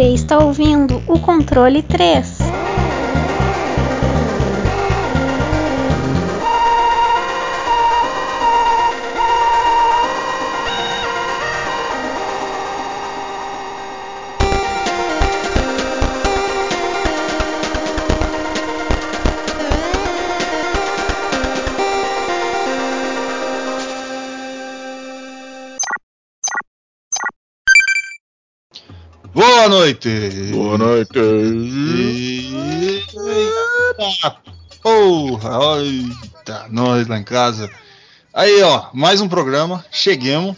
Você está ouvindo o controle 3. Noite! Boa noite! Eita, porra! Eita, nós lá em casa. Aí, ó, mais um programa. Cheguemos.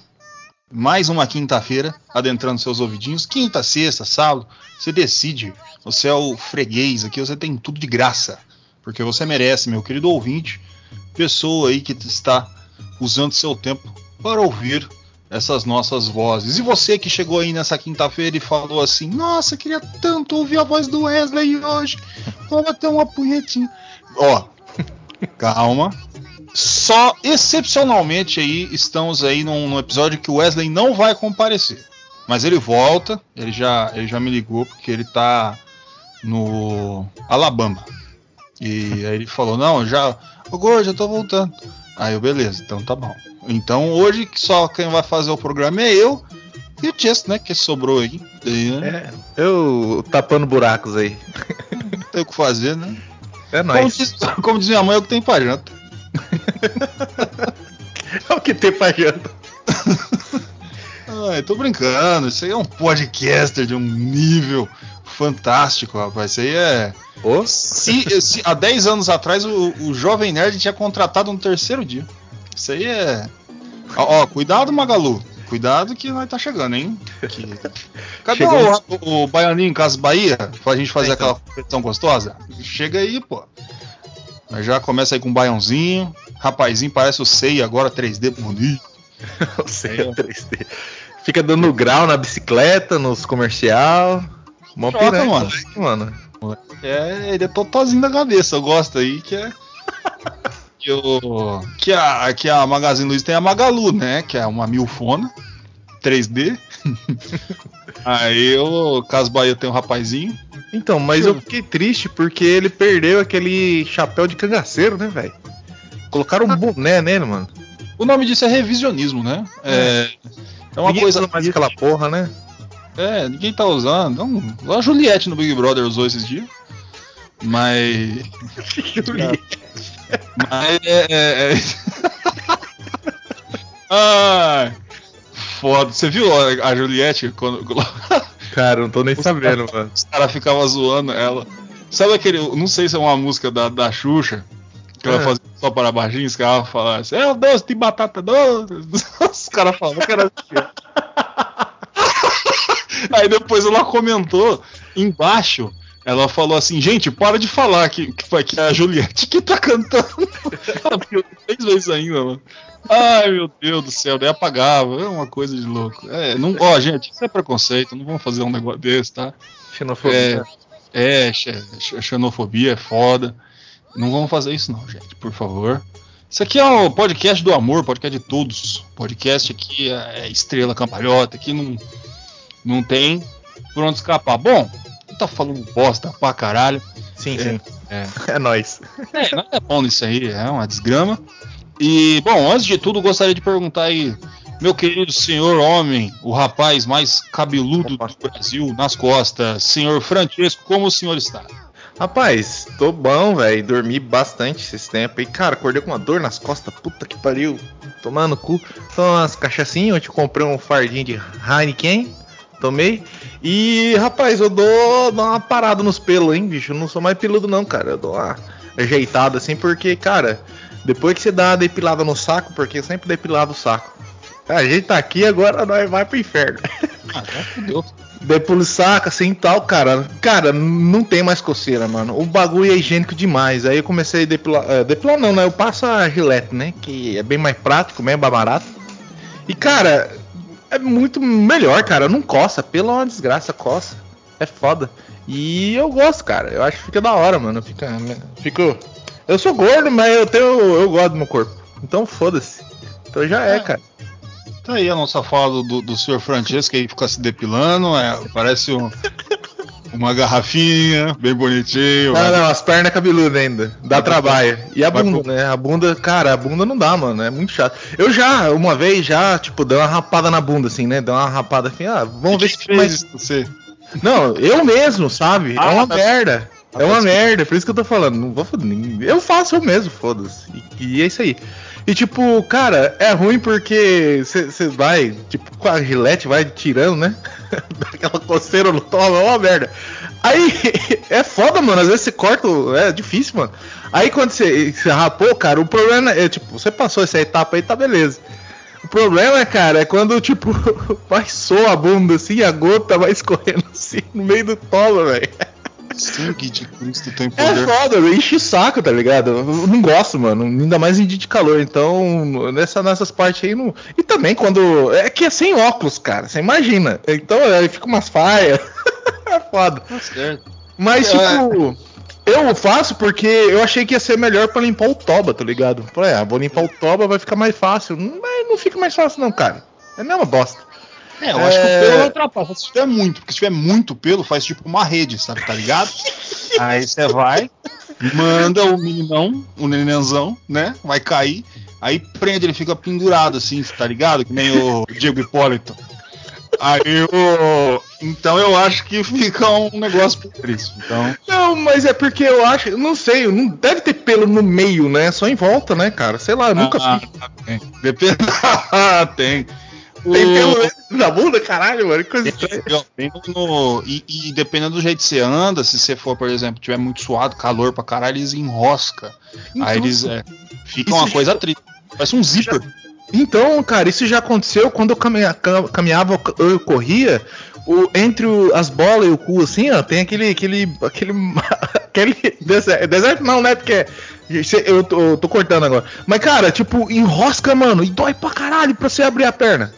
Mais uma quinta-feira, adentrando seus ouvidinhos. Quinta, sexta, sábado. Você decide. Você é o freguês aqui, você tem tudo de graça. Porque você merece, meu querido ouvinte. Pessoa aí que está usando seu tempo para ouvir essas nossas vozes. E você que chegou aí nessa quinta-feira e falou assim: Nossa, queria tanto ouvir a voz do Wesley hoje. Vou bater uma punhetinha. Ó, calma. Só excepcionalmente aí estamos aí num, num, episódio que o Wesley não vai comparecer. Mas ele volta, ele já, ele já me ligou porque ele tá no Alabama. E aí ele falou: Não, já. Ô Gordo, já tô voltando. Aí eu, beleza, então tá bom. Então hoje só quem vai fazer o programa é eu e o Chess, né? Que sobrou aí. É, eu tapando buracos aí. Não tem o que fazer, né? É nóis. Como diz, como diz minha mãe, é o que tem pra janta. é o que tem pra janta. Ai, tô brincando. Isso aí é um podcaster de um nível fantástico, rapaz. Isso aí é. Oh. Se, se, há 10 anos atrás o, o Jovem Nerd tinha contratado no terceiro dia. Isso aí é. Ó, ó, cuidado, Magalu. Cuidado que vai tá chegando, hein? Que... Cadê o, o, o Baianinho em Casa Bahia? Pra gente fazer então. aquela competição gostosa? Chega aí, pô. Já começa aí com um baiãozinho. Rapazinho, parece o Sei agora 3D bonito. o Sei é 3D. Fica dando grau na bicicleta, nos comercial. Mó piranha, mano. mano. É, ele é totalzinho da cabeça. Eu gosto aí que é que, o, que, a, que a Magazine Luiza tem a Magalu, né? Que é uma milfona 3D. Aí o Caso Bahia tem um rapazinho. Então, mas eu fiquei triste porque ele perdeu aquele chapéu de cangaceiro, né, velho? Colocaram um boné nele, mano. O nome disso é revisionismo, né? É, é uma ninguém coisa. mais aquela porra, né? É, ninguém tá usando. Então, a Juliette no Big Brother usou esses dias. Mas. Mas é. é, é... ah, foda. Você viu a Juliette quando. Cara, não tô nem os sabendo, cara, mano. Os caras ficavam zoando ela. Sabe aquele. Não sei se é uma música da, da Xuxa. Que ela é. fazia só para baixinhos, que ela falava assim, é o doce de batata doce. Os caras falavam que era assim. Aí depois ela comentou embaixo ela falou assim, gente, para de falar que, que foi que é a Juliette que tá cantando. Ela três vezes ainda, mano. Ai, meu Deus do céu, daí apagava. É uma coisa de louco. É, não, ó, gente, isso é preconceito, não vamos fazer um negócio desse, tá? Xenofobia. É, é xenofobia é foda. Não vamos fazer isso não, gente, por favor. Isso aqui é o um podcast do amor, podcast de todos. Podcast aqui é estrela cambalhota, aqui não, não tem por onde escapar. Bom, tá falando bosta pra caralho. Sim, é, sim. É, é nóis. É, nada é bom nisso aí, é uma desgrama. E, bom, antes de tudo, gostaria de perguntar aí, meu querido senhor homem, o rapaz mais cabeludo Opa. do Brasil, nas costas, senhor Francesco, como o senhor está? Rapaz, tô bom, velho. Dormi bastante esses tempos. E, cara, acordei com uma dor nas costas. Puta que pariu. Tomando cu. Então, umas cachaçinhas. Ontem comprei um fardinho de Heineken tomei. E, rapaz, eu dou, dou uma parada nos pelos, hein, bicho? Eu não sou mais peludo, não, cara. Eu dou uma ajeitada assim, porque, cara, depois que você dá uma depilada no saco, porque eu sempre depilava o saco. A gente tá aqui agora nós vai pro inferno. Ah, já fudeu. Saco, assim e tal, cara. Cara, não tem mais coceira, mano. O bagulho é higiênico demais. Aí eu comecei a depilar. É, depilar não, né? Eu passo a gilete, né? Que é bem mais prático, bem mais barato. E, cara, é muito melhor, cara. Não coça, pela uma desgraça, coça. É foda. E eu gosto, cara. Eu acho que fica da hora, mano. Fica. Fico. Eu sou gordo, mas eu tenho. Eu gosto do meu corpo. Então foda-se. Então já é, é, cara. Tá aí a nossa fala do, do senhor Francesco aí fica se depilando, é, parece um, uma garrafinha, bem bonitinho. Não, não, as pernas cabeludas ainda. Dá Vai trabalho. E a vai bunda, pro- né? A bunda, cara, a bunda não dá, mano. É muito chato. Eu já, uma vez, já, tipo, dei uma rapada na bunda, assim, né? Dei uma rapada assim, ah, vamos ver se mais. você. Não, eu mesmo, sabe? Ah, é uma tá- merda. tá É uma merda, por isso que eu tô falando. Não vou foder. Eu faço eu mesmo, foda-se. E, e é isso aí. E tipo, cara, é ruim porque você vai, tipo, com a gilete, vai tirando, né? Daquela coceira no toma, é uma merda. Aí, é foda, mano. Às vezes você corta, é difícil, mano. Aí quando você rapou, cara, o problema é, tipo, você passou essa etapa aí, tá beleza. O problema, cara, é quando, tipo, passou a bunda assim, a gota vai escorrendo assim no meio do tolo, velho. Sangue de Cristo tem É poder. foda, eu enche o saco, tá ligado? Eu não gosto, mano. Ainda mais em dia de calor. Então, nessa, nessas partes aí não. E também quando. É que é sem óculos, cara. Você imagina. Então aí fica umas faias. é foda. Tá. Mas, É. tipo. Eu faço porque eu achei que ia ser melhor pra limpar o toba, tá ligado? Falei, ah, vou limpar o toba, vai ficar mais fácil. Mas não fica mais fácil, não, cara. É a mesma bosta. É, eu acho que o É. pelo não atrapalha. Se tiver muito, porque se tiver muito pelo, faz tipo uma rede, sabe? Tá ligado? Aí você vai, manda o meninão, o nenenzão, né? Vai cair, aí prende, ele fica pendurado assim, tá ligado? Que nem o Diego Hipólito. Aí o. Então eu acho que fica um negócio triste. Então. Não, mas é porque eu acho, eu não sei, não deve ter pelo no meio, né? Só em volta, né, cara? Sei lá, eu nunca Ah, vi. tem. Depende. Ah, tem. Tem pelo na bunda, caralho, mano. Que coisa estranha. No- e, e dependendo do jeito que você anda, se você for, por exemplo, tiver muito suado, calor pra caralho, eles enrosca. Aí eles é, ficam uma coisa triste. Parece um zíper. Então, cara, isso já aconteceu quando eu caminha- cam- caminhava, eu corria, o- entre o- as bolas e o cu, assim, ó, tem aquele. aquele. aquele. aquele deserto, deserto não, né? Porque. Eu tô, eu tô cortando agora. Mas, cara, tipo, enrosca, mano, e dói pra caralho pra você abrir a perna.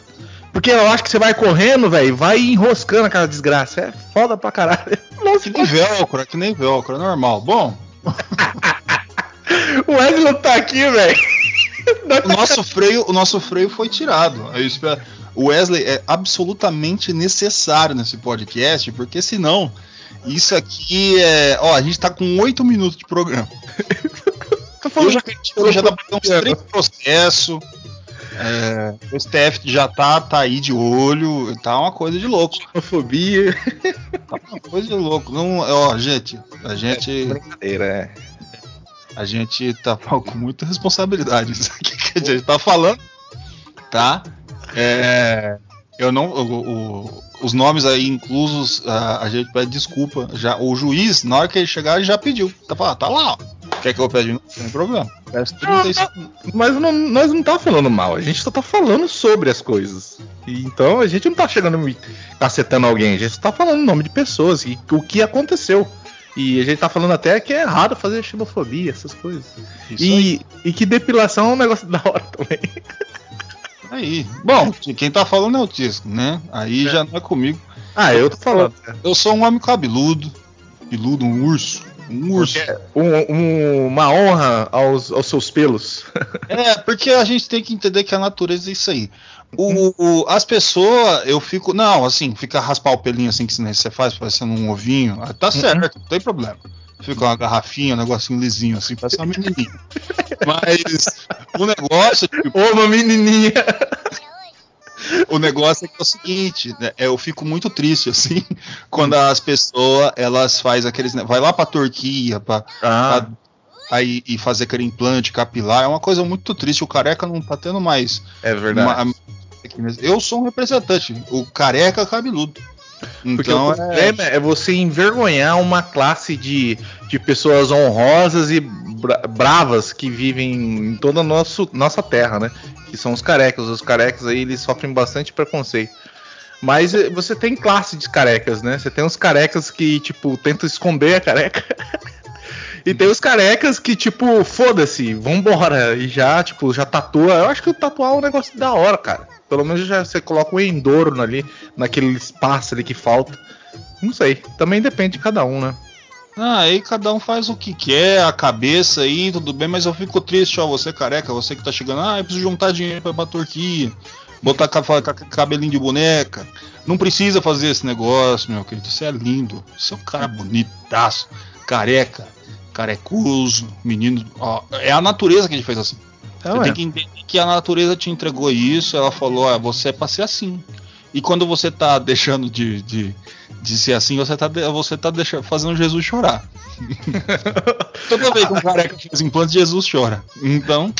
Porque eu acho que você vai correndo, velho, vai enroscando aquela desgraça. É foda pra caralho. Nossa, Que nem velcro, é que nem velcro, é normal. Bom, o Wesley não tá aqui, velho. o nosso freio, o nosso freio foi tirado. Eu espero- O Wesley é absolutamente necessário nesse podcast, porque senão isso aqui é. Ó, a gente tá com oito minutos de programa. Eu já, eu já ter uns três processos. É, o STF já tá, tá aí de olho, tá uma coisa de louco. Homofobia. Tá uma coisa de louco. Não, ó, gente, a gente, Brincadeira, é. a gente tá com muita responsabilidade isso aqui que a gente tá falando, tá? É, eu não, o- o- os nomes aí inclusos, a, a gente pede desculpa. Já o juiz, na hora que ele chegar, ele já pediu. Tá falando, tá lá. ó. Quer que eu peça de novo? Não tem problema. Peço 35. Mas não- nós não tá falando mal, a gente só tá falando sobre as coisas. E Então a gente não tá chegando e cacetando alguém, a gente tá falando o nome de pessoas e o que aconteceu. E a gente tá falando até que é errado fazer xenofobia, essas coisas. E, e que depilação é um negócio da hora também. Aí. Bom, quem tá falando é o Tisco, né? Aí já não é comigo. Ah, eu tô falando. Eu sou um homem cabeludo. Cabeludo, um urso. Um urso. Um- um- uma honra aos, aos seus pelos. É, porque a gente tem que entender que a natureza é isso aí. O, o- as pessoas, eu fico. Não, assim, fica raspar o pelinho assim que você faz, parecendo um ovinho. ah, Tá certo, não tem problema. Fica uma garrafinha, um negocinho lisinho, assim, parece uma menininha. Mas o negócio, tipo, uma menininha. o negócio é que é o seguinte, né, eu fico muito triste, assim, quando as pessoas, elas fazem aqueles. Vai lá pra Turquia, pra, Ah, aí, e fazer aquele implante capilar, é uma coisa muito triste. O careca não tá tendo mais é verdade. uma- eu sou um representante, o careca cabeludo. Porque Então o é, problema é você envergonhar uma classe de, de pessoas honrosas e bra- bravas que vivem em toda a nossa terra, né? Que são os carecas. Os carecas aí eles sofrem bastante preconceito. Mas eh, você tem classe de carecas, né? Você tem os carecas que, tipo, tentam esconder a careca. e tem os carecas que, tipo, foda-se, vambora. E já, tipo, já tatua. Eu acho que o tatuar é um negócio da hora, cara. Pelo menos já você coloca um endorno ali, naquele espaço ali que falta. Não sei. Também depende de cada um, né? Ah, aí cada um faz o que quer, a cabeça aí, tudo bem, mas eu fico triste, ó, você careca, você que tá chegando, ah, eu preciso juntar dinheiro pra ir pra Turquia, botar ca- ca- ca- cabelinho de boneca. Não precisa fazer esse negócio, meu querido. Você é lindo. Você é um cara bonitaço, careca, carecuso, menino. Ó, é a natureza que ele fez assim. Então, você é. tem que entender que a natureza te entregou isso. Ela falou: ó, você é pra ser assim. E quando você tá deixando de, de, de ser assim, você tá, você tá deixando, fazendo Jesus chorar. Toda vez que um careca faz implante, Jesus chora. Então,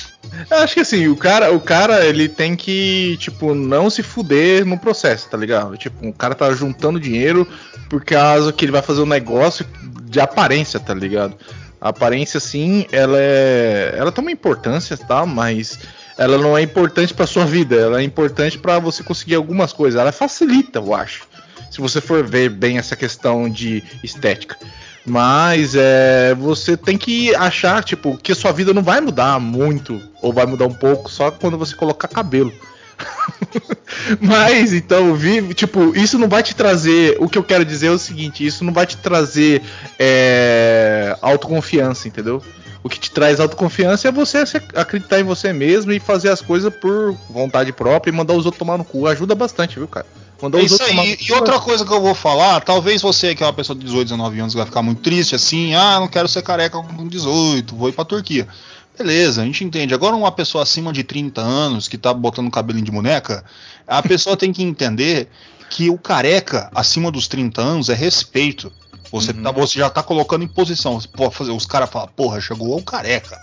Eu acho que assim, o cara, o cara, ele tem que, tipo, não se fuder no processo, tá ligado? Tipo, o cara tá juntando dinheiro por causa que ele vai fazer um negócio de aparência, tá ligado? A aparência, sim, ela é. Ela tem uma importância, tá? Mas ela não é importante pra sua vida, ela é importante pra você conseguir algumas coisas. Ela facilita, eu acho. Se você for ver bem essa questão de estética. Mas é, você tem que achar, tipo, que a sua vida não vai mudar muito, ou vai mudar um pouco, só quando você colocar cabelo. Mas então, vive, tipo, isso não vai te trazer. O que eu quero dizer é o seguinte: isso não vai te trazer é, autoconfiança, entendeu? O que te traz autoconfiança é você acreditar em você mesmo e fazer as coisas por vontade própria e mandar os outros tomar no cu. Ajuda bastante, viu, cara? Mandar É os isso outros tomar aí. no E cu. outra coisa que eu vou falar, talvez você que é uma pessoa de 18, 19 anos vai ficar muito triste assim, ah, não quero ser careca com 18, vou ir pra Turquia. Beleza, a gente entende. Agora uma pessoa acima de 30 anos que tá botando cabelinho de boneca, a pessoa tem que entender que o careca acima dos 30 anos é respeito. Você, Uhum. tá, você já tá colocando em posição. Fazer, os caras falam, porra, chegou o careca.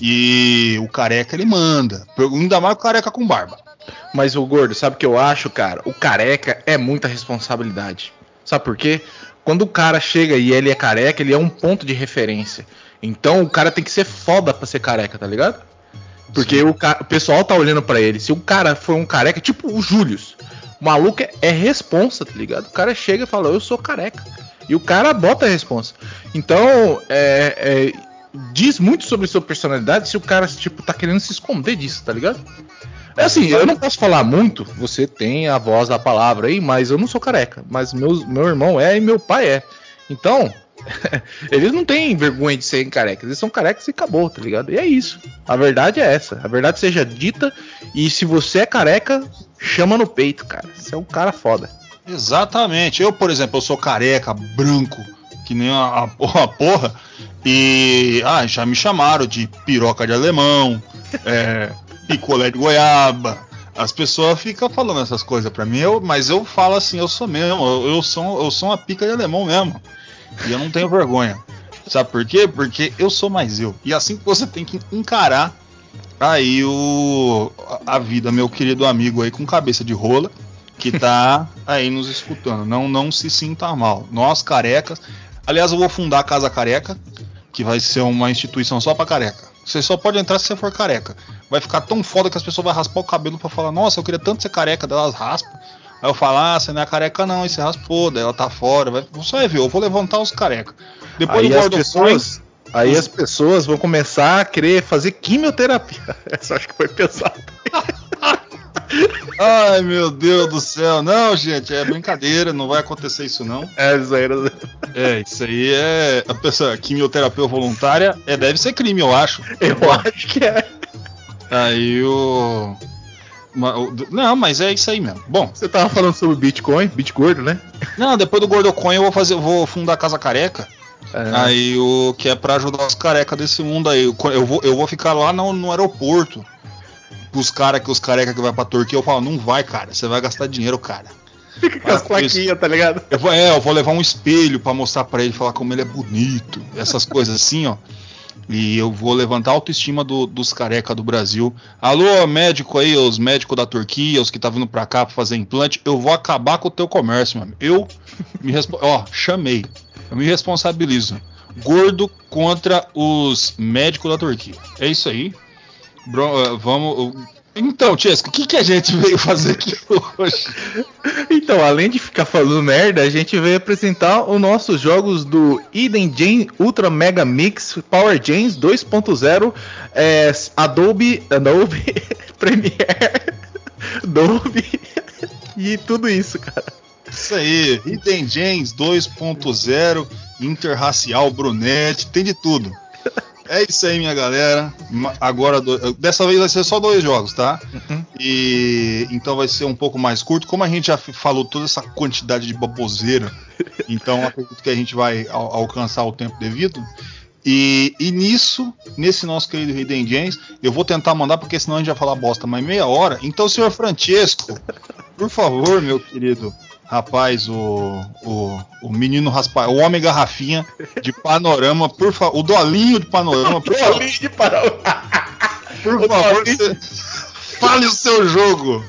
E o careca ele manda. Ainda mais o careca com barba. Mas o gordo, sabe o que eu acho, cara? O careca é muita responsabilidade. Sabe por quê? Quando o cara chega e ele é careca, ele é um ponto de referência. Então o cara tem que ser foda pra ser careca, tá ligado? Porque o, o pessoal tá olhando pra ele. Se o cara for um careca, tipo o Július, o maluco é, é responsa, tá ligado? O cara chega e fala, eu sou careca. E o cara bota a responsa. Então, é, é, diz muito sobre sua personalidade se o cara, tipo, tá querendo se esconder disso, tá ligado? É assim, eu não posso falar muito, você tem a voz da palavra aí, mas eu não sou careca. Mas meu, meu irmão é e meu pai é. Então, eles não têm vergonha de serem carecas, eles são carecas e acabou, tá ligado? E é isso. A verdade é essa. A verdade seja dita, e se você é careca, chama no peito, cara. Você é um cara foda. Exatamente. Eu, por exemplo, eu sou careca, branco, que nem a, a porra, e ah, já me chamaram de piroca de alemão, é, picolé de goiaba. As pessoas ficam falando essas coisas pra mim, eu, mas eu falo assim, eu sou mesmo, eu, eu sou, eu sou uma pica de alemão mesmo. E eu não tenho vergonha. Sabe por quê? Porque eu sou mais eu. E assim que você tem que encarar aí o a vida, meu querido amigo aí com cabeça de rola, que tá aí nos escutando. Não, não se sinta mal. Nós carecas. Aliás, eu vou fundar a Casa Careca, que vai ser uma instituição só pra careca. Você só pode entrar se você for careca. Vai ficar tão foda que as pessoas vão raspar o cabelo pra falar: Nossa, eu queria tanto ser careca. Daí elas raspam. Aí eu falo: Ah, você não é careca não. E você raspou. Daí ela tá fora. Vai... Você vai ver. Eu vou levantar os careca. Depois Aí do as pessoas, aí as pessoas vão começar a querer fazer quimioterapia. Essa acho que foi pesado. Ai, meu Deus do céu. Não, gente, é brincadeira. Não vai acontecer isso não. É, isso aí É, isso aí é. A pessoa, quimioterapia voluntária, é, deve ser crime, eu acho. Eu acho que é. Aí o. Não, mas é isso aí mesmo. Bom, Você tava falando sobre Bitcoin, Bitgordo, né? não, depois do Gordocoin eu vou fazer, vou fundar a Casa Careca. É. Aí o que é pra ajudar os carecas desse mundo aí. Eu, eu vou, eu vou ficar lá no, no aeroporto. Os caras que os carecas que vai pra Turquia, eu falo, não vai, cara. Você vai gastar dinheiro, cara. Fica com as para plaquinhas, tá ligado? Eu vou, é, eu vou levar um espelho pra mostrar pra ele, falar como ele é bonito, essas coisas assim, ó. E eu vou levantar a autoestima do- dos careca do Brasil. Alô, médico aí, os médicos da Turquia, os que tá vindo pra cá pra fazer implante, eu vou acabar com o teu comércio, mano. Eu me ó, chamei. Eu me responsabilizo. Gordo contra os médicos da Turquia. É isso aí. Bro, eh, vamos. Então, Tiesco, o que, que a gente veio fazer aqui hoje? Então, além de ficar falando merda, a gente veio apresentar os nossos jogos do Eden Gen Ultra Mega Mix Power Gens 2.0 é, Adobe, Adobe Premiere, Adobe e tudo isso, cara. Isso aí, Hidden Gems 2.0, interracial, brunete, tem de tudo. É isso aí, minha galera. Agora, dessa vez vai ser só dois jogos, tá? Uhum. E então vai ser um pouco mais curto. Como a gente já falou toda essa quantidade de baboseira, então acredito que a gente vai al alcançar o tempo devido. E, e, nisso, nesse nosso querido Hidden James, eu vou tentar mandar, porque senão a gente vai falar bosta mais meia hora. Então, senhor Francesco, por favor, meu querido, Rapaz, o, o, o menino raspa, o homem garrafinha de panorama, por favor, o dolinho de panorama, por favor. dolinho de panorama. Por favor, você, fale o seu jogo.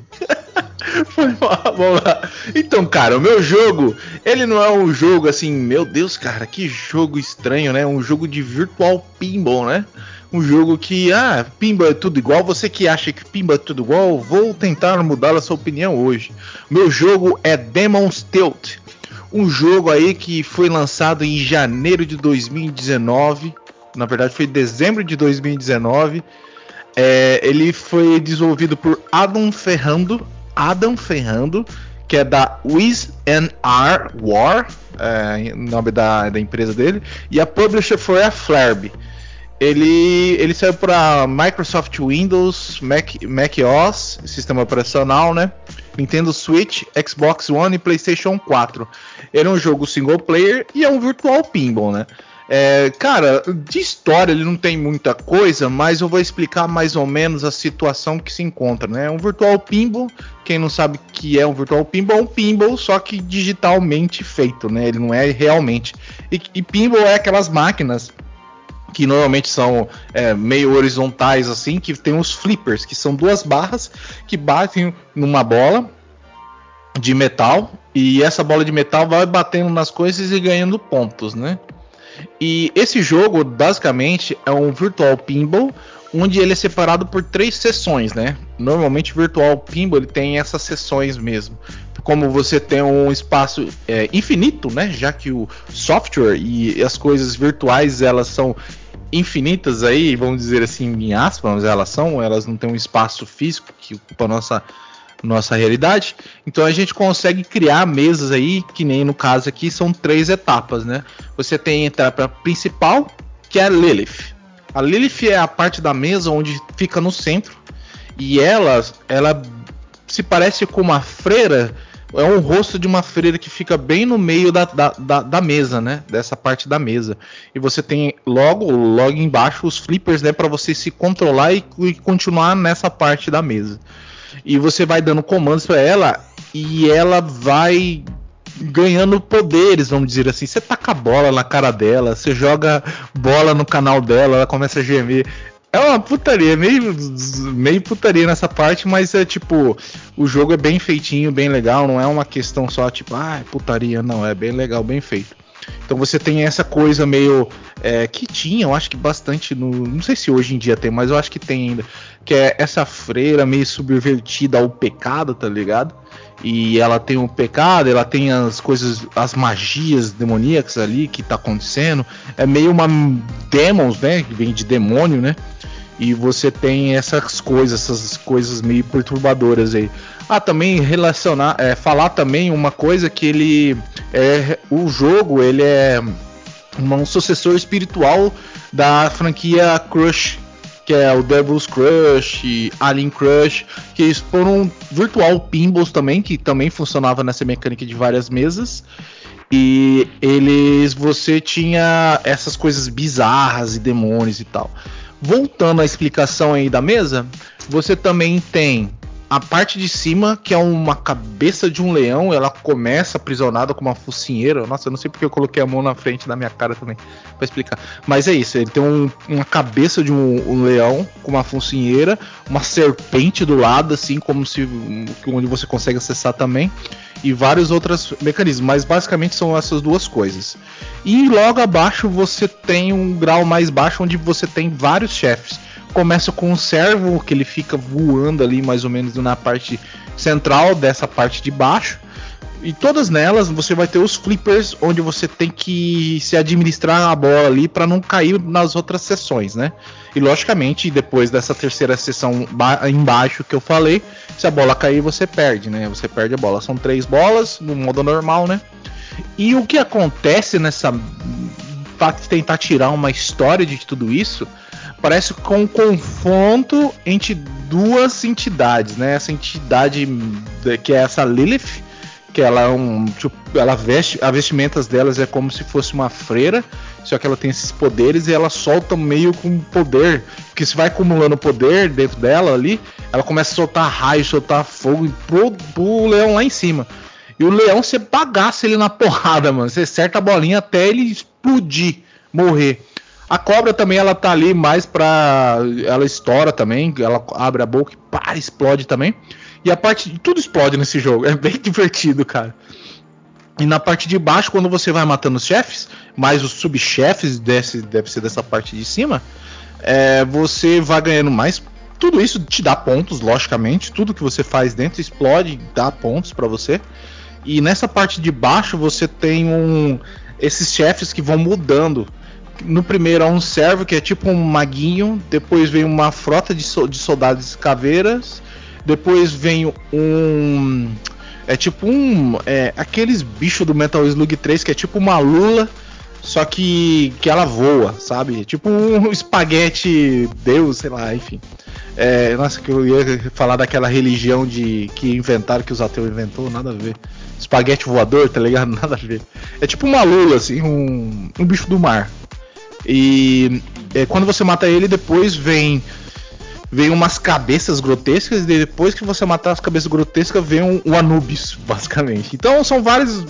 Vamos lá. Então, cara, o meu jogo, ele não é um jogo assim, meu Deus, cara, que jogo estranho, né? Um jogo de virtual pinball, né? Um jogo que, ah, Pimba é tudo igual. Você que acha que Pimba é tudo igual, vou tentar mudar a sua opinião hoje. Meu jogo é Demon's Tilt, um jogo aí que foi lançado em janeiro de 2019. Na verdade, foi dezembro de 2019. É, ele foi desenvolvido por Adam Ferrando, Adam Ferrando, que é da Wiz R War, é, nome da, da empresa dele, e a publisher foi a Flarb. Ele, ele saiu para Microsoft Windows, Mac, Mac OS, sistema operacional, né? Nintendo Switch, Xbox One e PlayStation 4. Ele é um jogo single player e é um virtual pinball, né? É, cara, de história ele não tem muita coisa, mas eu vou explicar mais ou menos a situação que se encontra, né? Um virtual pinball, quem não sabe que é um virtual pinball, é um pinball só que digitalmente feito, né? Ele não é realmente. E, e pinball é aquelas máquinas que normalmente são é, meio horizontais assim, que tem os flippers, que são duas barras que batem numa bola de metal e essa bola de metal vai batendo nas coisas e ganhando pontos, né? E esse jogo basicamente é um virtual pinball onde ele é separado por três sessões, né? Normalmente virtual pinball ele tem essas sessões mesmo. Como você tem um espaço é, infinito, né? Já que o software e as coisas virtuais elas são infinitas aí, vamos dizer assim, em aspas, elas são, elas não têm um espaço físico que ocupa a nossa nossa realidade. Então a gente consegue criar mesas aí, que nem no caso aqui são três etapas, né? Você tem a etapa principal, que é a Lilith. A Lilith é a parte da mesa onde fica no centro e ela ela se parece com uma freira é um rosto de uma freira que fica bem no meio da, da, da, da, mesa, né? Dessa parte da mesa. E você tem logo, logo embaixo os flippers, né? Para você se controlar e, e, continuar nessa parte da mesa. E você vai dando comandos para ela e ela vai ganhando poderes, vamos dizer assim. Você taca a bola na cara dela, você joga bola no canal dela, ela começa a gemer. É uma putaria, meio, meio putaria nessa parte, mas é tipo, o jogo é bem feitinho, bem legal, não é uma questão só tipo, ah, putaria, não, é bem legal, bem feito. Então você tem essa coisa meio é, que tinha, eu acho que bastante no, não sei se hoje em dia tem, mas eu acho que tem ainda, que é essa freira meio subvertida ao pecado, tá ligado? E ela tem o pecado, ela tem as coisas, as magias demoníacas ali que tá acontecendo. É meio uma demons, né? Que vem de demônio, né? E você tem essas coisas, essas coisas meio perturbadoras aí. Ah, também relacionar, é, falar também uma coisa que ele é o jogo, ele é um sucessor espiritual da franquia Crush, que é o Devil's Crush, Alien Crush, que foram virtual pinballs também, que também funcionava nessa mecânica de várias mesas. E eles você tinha essas coisas bizarras e demônios e tal. Voltando à explicação aí da mesa, você também tem a parte de cima, que é uma cabeça de um leão, ela começa aprisionada com uma focinheira. Nossa, eu não sei porque eu coloquei a mão na frente da minha cara também, para explicar. Mas é isso, ele tem um, uma cabeça de um, um, leão com uma focinheira, uma serpente do lado, assim, como se. onde você consegue acessar também. E vários outros mecanismos, mas basicamente são essas duas coisas. E logo abaixo você tem um grau mais baixo onde você tem vários chefes começa com um servo que ele fica voando ali mais ou menos na parte central dessa parte de baixo. E todas nelas você vai ter os flippers onde você tem que se administrar a bola ali para não cair nas outras sessões, né? E logicamente, depois dessa terceira sessão embaixo que eu falei, se a bola cair, você perde, né? Você perde a bola. São três bolas no modo normal, né? E o que acontece nessa tentar tirar uma história de tudo isso, parece com um confronto entre duas entidades, né? Essa entidade que é essa Lilith, que ela é um, tipo, ela veste, as vestimentas delas é como se fosse uma freira, só que ela tem esses poderes e ela solta meio com poder, que se vai acumulando poder dentro dela ali, ela começa a soltar raio, soltar fogo pro, pro leão lá em cima. E o leão você bagaça ele na porrada, mano. Você acerta a bolinha até ele explodir, morrer. A cobra também ela tá ali mais pra. Ela estoura também, ela abre a boca e explode também. E a parte. Tudo explode nesse jogo, é bem divertido, cara. E na parte de baixo, quando você vai matando os chefes, mais os subchefes, desse, deve ser dessa parte de cima, é, você vai ganhando mais. Tudo isso te dá pontos, logicamente. Tudo que você faz dentro explode, dá pontos para você. E nessa parte de baixo você tem um esses chefes que vão mudando. No primeiro é um servo que é tipo um maguinho, depois vem uma frota de, so de soldados caveiras, depois vem um é tipo um é, aqueles bichos do Metal Slug 3 que é tipo uma lula, só que que ela voa, sabe? Tipo um espaguete deus, sei lá, enfim. É, nossa, que eu ia falar daquela religião de que inventaram que os ateus inventou, nada a ver espaguete voador, tá ligado? Nada a ver. É tipo uma lula, assim, um, um bicho do mar. E é, quando você mata ele, depois vem vem umas cabeças grotescas e depois que você matar as cabeças grotescas vem um, um Anubis, basicamente. Então são várias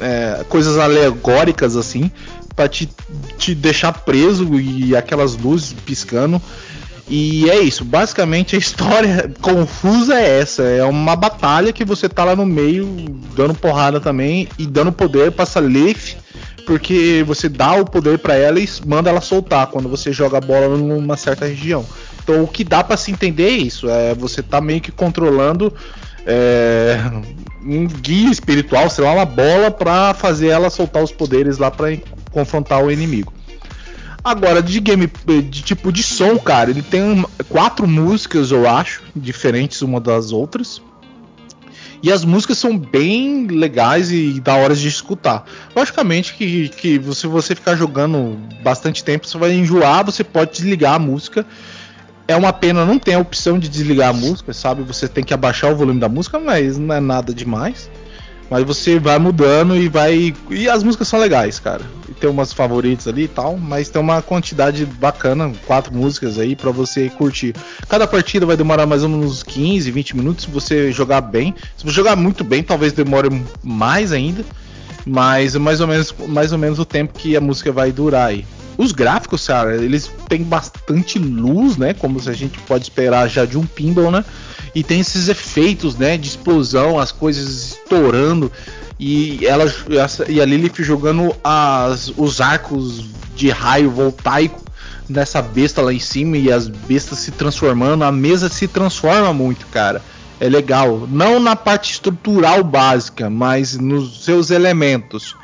é, coisas alegóricas assim para te, te deixar preso e aquelas luzes piscando. E é isso, basicamente a história confusa é essa, é uma batalha que você tá lá no meio dando porrada também e dando poder para essa Leaf, porque você dá o poder para ela e manda ela soltar quando você joga a bola numa certa região. Então o que dá para se entender é isso, é você tá meio que controlando é, um guia espiritual, sei lá, uma bola para fazer ela soltar os poderes lá para confrontar o inimigo. Agora, de game, de tipo de som, cara, ele tem quatro músicas, eu acho, diferentes uma das outras. E as músicas são bem legais e da hora de escutar. Logicamente que, que se você ficar jogando bastante tempo, você vai enjoar, você pode desligar a música. É uma pena não ter a opção de desligar a música, sabe? Você tem que abaixar o volume da música, mas não é nada demais. Mas você vai mudando e vai. E as músicas são legais, cara. Tem umas favoritas ali e tal, mas tem uma quantidade bacana, quatro músicas aí para você curtir. Cada partida vai demorar mais ou menos 15, 20 minutos se você jogar bem. Se você jogar muito bem, talvez demore mais ainda. Mas é mais ou menos, mais ou menos o tempo que a música vai durar aí. Os gráficos, cara, eles têm bastante luz, né? Como a gente pode esperar já de um pinball, né? e tem esses efeitos, né, de explosão, as coisas estourando e ela e a Lilith jogando as, os arcos de raio voltaico nessa besta lá em cima e as bestas se transformando, a mesa se transforma muito, cara. É legal, não na parte estrutural básica, mas nos seus elementos.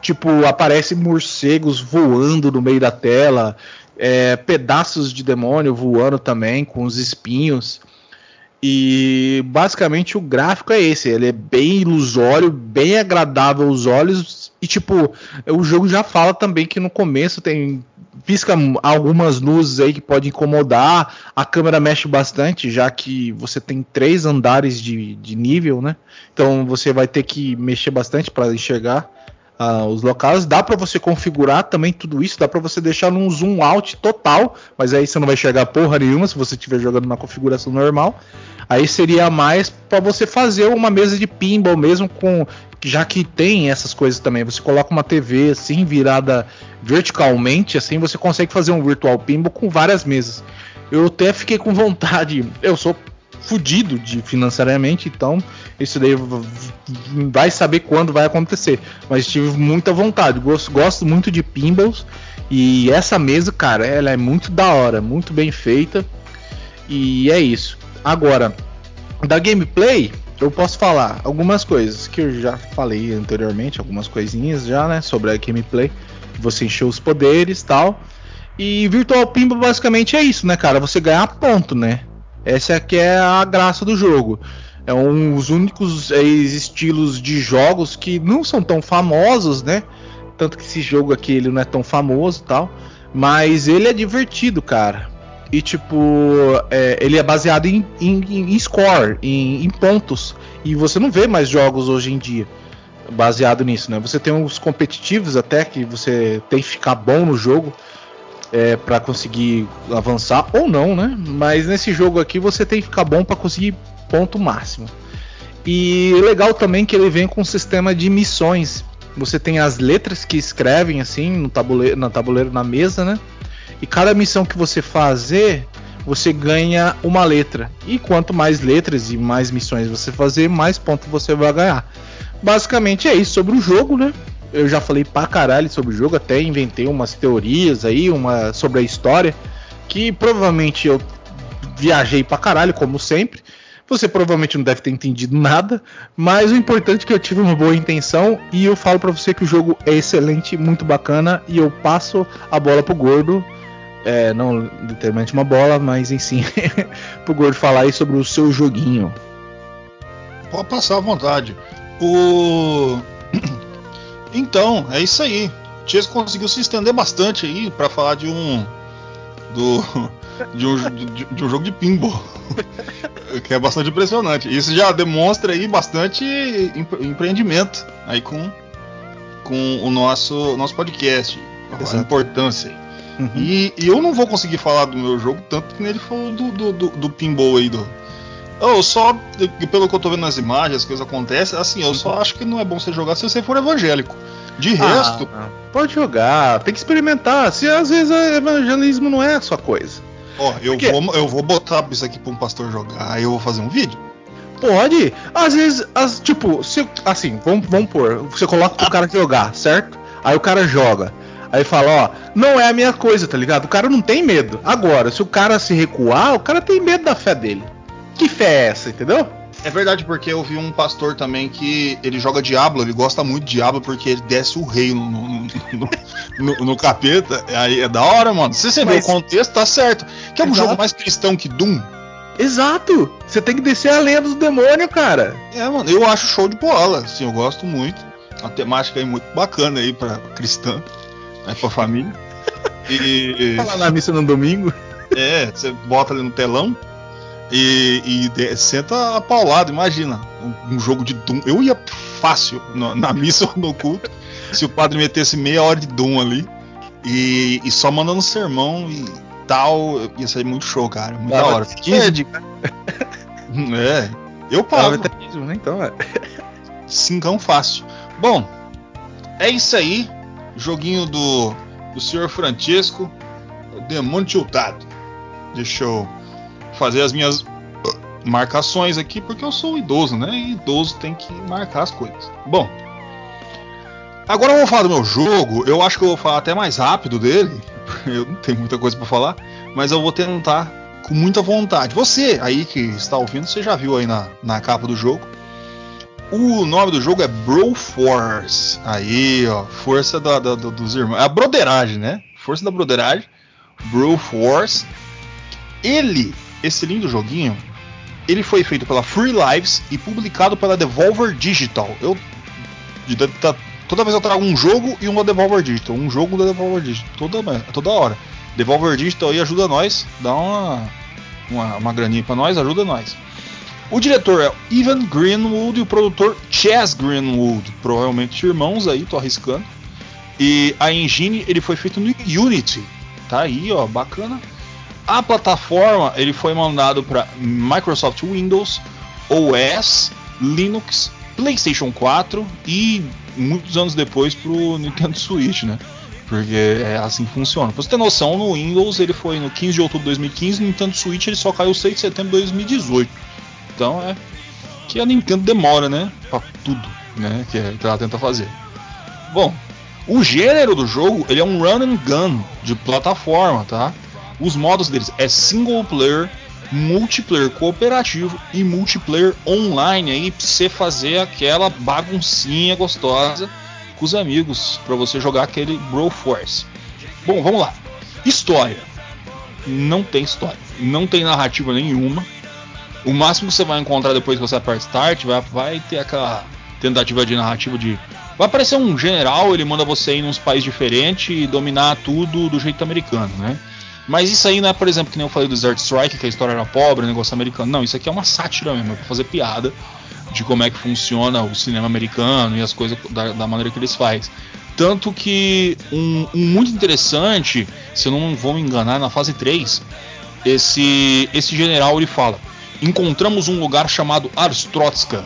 Tipo, aparecem morcegos voando no meio da tela, é, pedaços de demônio voando também com os espinhos. E basicamente o gráfico é esse, ele é bem ilusório, bem agradável aos olhos e tipo, o jogo já fala também que no começo tem pisca algumas luzes aí que pode incomodar, a câmera mexe bastante, já que você tem três andares de, de nível, né? Então você vai ter que mexer bastante para enxergar uh, os locais. Dá para você configurar também tudo isso, dá para você deixar num zoom out total, mas aí você não vai enxergar porra nenhuma se você estiver jogando na configuração normal. Aí seria mais para você fazer uma mesa de pinball mesmo com já que tem essas coisas também. Você coloca uma TV assim virada verticalmente, assim você consegue fazer um virtual pinball com várias mesas. Eu até fiquei com vontade. Eu sou fudido de financeiramente, então isso daí vai saber quando vai acontecer. Mas tive muita vontade, gosto, gosto muito de pinballs e essa mesa, cara, ela é muito da hora, muito bem feita e é isso. Agora, da gameplay, eu posso falar algumas coisas que eu já falei anteriormente, algumas coisinhas já, né, sobre a gameplay. Você encheu os poderes, tal. E Virtual Pinball basicamente é isso, né, cara? Você ganhar ponto, né? Essa aqui é a graça do jogo. É um dos únicos é, estilos de jogos que não são tão famosos, né? tanto que esse jogo aqui ele não é tão famoso tal, mas ele é divertido, cara. E tipo, é, ele é baseado em, em, em score, em, em pontos. E você não vê mais jogos hoje em dia baseado nisso, né? Você tem uns competitivos até que você tem que ficar bom no jogo é, para conseguir avançar ou não, né? Mas nesse jogo aqui você tem que ficar bom para conseguir ponto máximo. E legal também que ele vem com um sistema de missões. Você tem as letras que escrevem assim no tabuleiro, na tabuleiro na mesa, né? E cada missão que você fazer, você ganha uma letra. E quanto mais letras e mais missões você fazer, mais pontos você vai ganhar. Basicamente é isso sobre o jogo, né? Eu já falei pra caralho sobre o jogo, até inventei umas teorias aí, uma sobre a história, que provavelmente eu viajei pra caralho, como sempre. Você provavelmente não deve ter entendido nada, mas o importante é que eu tive uma boa intenção e eu falo para você que o jogo é excelente, muito bacana e eu passo a bola pro gordo. É, não literalmente uma bola, mas enfim, pro gordo falar aí sobre o seu joguinho. Pode passar à vontade. O. Então, é isso aí. O Chase conseguiu se estender bastante aí para falar de um. Do, de, um, de, de um jogo de pinball. que é bastante impressionante. Isso já demonstra aí bastante empreendimento aí com, com o nosso, nosso podcast. Exato. A importância. Uhum. E, e, eu não vou conseguir falar do meu jogo tanto que ele falou do, do, do, do pinball aí do. Eu só, pelo que eu tô vendo nas imagens, as coisas acontecem, assim, eu só acho que não é bom você jogar se você for evangélico. De ah, resto. Pode jogar, tem que experimentar. Se às vezes evangelismo não é a sua coisa. Ó, eu, vou, eu vou botar isso aqui pra um pastor jogar, aí eu vou fazer um vídeo. Pode. Às vezes, as, tipo, se, assim, vamos, vamos pôr. Você coloca pro cara jogar, certo? Aí o cara joga. Aí fala, ó, não é a minha coisa, tá ligado? O cara não tem medo. Agora, se o cara se recuar, o cara tem medo da fé dele. Que fé é essa, entendeu? É verdade, porque eu vi um pastor também que ele joga Diablo, ele gosta muito de Diablo porque ele desce o rei no, no, no, no, no capeta. Aí é da hora, mano. Se você Mas... vê o contexto, tá certo. Que é um Exato. jogo mais cristão que Doom. Exato! Você tem que descer a lenda do demônio, cara. É, mano, eu acho show de bola. Assim, eu gosto muito. A temática aí muito bacana aí pra cristã, aí pra família. E. Falar na missa no domingo. É, você bota ali no telão. E, e de, senta a paulada, imagina. Um, um, jogo de Doom. Eu ia fácil na, na missa ou no culto se o padre metesse meia hora de Doom ali. E, e só mandando sermão e tal. Ia ser muito show, cara. Muito da hora. 15 de... É. Eu pago. Né, então, é. Cincão fácil. Bom, é isso aí. Joguinho do, do senhor Francisco. Demônio tiltado. Deixa eu fazer as minhas marcações aqui, porque eu sou idoso, né? E idoso tem que marcar as coisas. Bom, agora eu vou falar do meu jogo. Eu acho que eu vou falar até mais rápido dele. Eu não tenho muita coisa para falar, mas eu vou tentar com muita vontade. Você aí que está ouvindo, você já viu aí na, na capa do jogo. O nome do jogo é Bro Force. Aí, ó, força da, da, dos irmãos. É a broderagem, né? Força da broderagem. Bro Force. Ele esse lindo joguinho, ele foi feito pela Free Lives e publicado pela Devolver Digital. Eu tá, toda vez eu trago um jogo e um da Devolver Digital, um jogo da Devolver Digital, toda toda hora. Devolver Digital aí ajuda nós, dá uma uma, uma graninha para nós, ajuda nós. O diretor é Ivan Greenwood e o produtor Chaz Greenwood, provavelmente irmãos aí, tô arriscando. E a engine ele foi feito no Unity, tá aí, ó, bacana. A plataforma ele foi mandado para Microsoft Windows, OS, Linux, PlayStation 4 e muitos anos depois para o Nintendo Switch, né? Porque é assim que funciona. Pra você ter noção, no Windows ele foi no 15 de outubro de 2015, no Nintendo Switch ele só caiu 6 de setembro de 2018. Então é que a Nintendo demora, né? Pra tudo, né? Que, é, que ela tenta fazer. Bom, o gênero do jogo ele é um run and gun de plataforma, tá? Os modos deles é single player, multiplayer cooperativo e multiplayer online aí pra você fazer aquela baguncinha gostosa com os amigos para você jogar aquele Bro Force. Bom, vamos lá. História. Não tem história. Não tem narrativa nenhuma. O máximo que você vai encontrar depois que você aperta Start vai, vai ter aquela tentativa de narrativa de Vai aparecer um general, ele manda você ir nos países diferentes e dominar tudo do jeito americano, né? Mas isso aí não é, por exemplo, que nem eu falei do Desert Strike, que a história era pobre, negócio americano. Não, isso aqui é uma sátira mesmo, é pra fazer piada de como é que funciona o cinema americano e as coisas da, da maneira que eles fazem. Tanto que um, um, muito interessante, se eu não vou me enganar, na fase 3, esse, esse general ele fala: Encontramos um lugar chamado Arstrotska.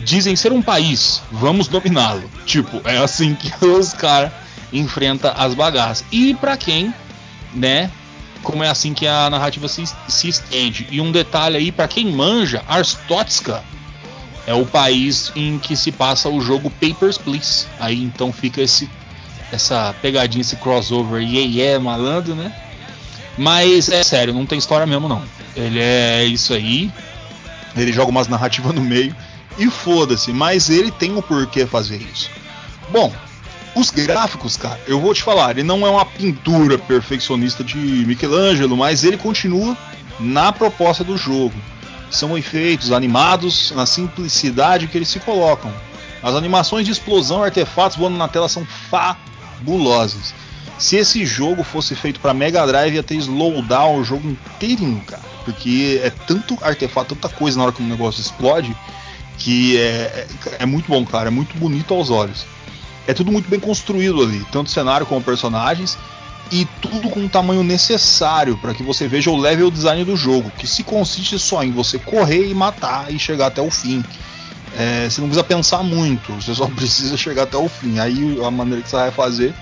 Dizem ser um país, vamos dominá-lo. Tipo, é assim que os caras enfrentam as bagaças. E para quem, né, como é assim que a narrativa se, se estende. E um detalhe aí, para quem manja, Arstotska é o país em que se passa o jogo Papers, Please. Aí então fica esse essa pegadinha, esse crossover, yeah, yeah, malandro, né? Mas é sério, não tem história mesmo não. Ele é isso aí. Ele joga umas narrativas no meio e foda-se, mas ele tem o um porquê fazer isso. Bom, os gráficos, cara, eu vou te falar, ele não é uma pintura perfeccionista de Michelangelo, mas ele continua na proposta do jogo são efeitos animados na simplicidade que eles se colocam. As animações de explosão artefatos voando na tela são fabulosas. Se esse jogo fosse feito para Mega Drive, ia ter slowdown o jogo inteirinho, cara. Porque é tanto artefato, tanta coisa na hora que o negócio explode, que é, é, é muito bom, cara. É muito bonito aos olhos. É tudo muito bem construído ali, tanto cenário como personagens e tudo com o tamanho necessário para que você veja o level design do jogo, que se consiste só em você correr e matar e chegar até o fim. É, você não precisa pensar muito, você só precisa chegar até o fim. Aí a maneira que você vai fazer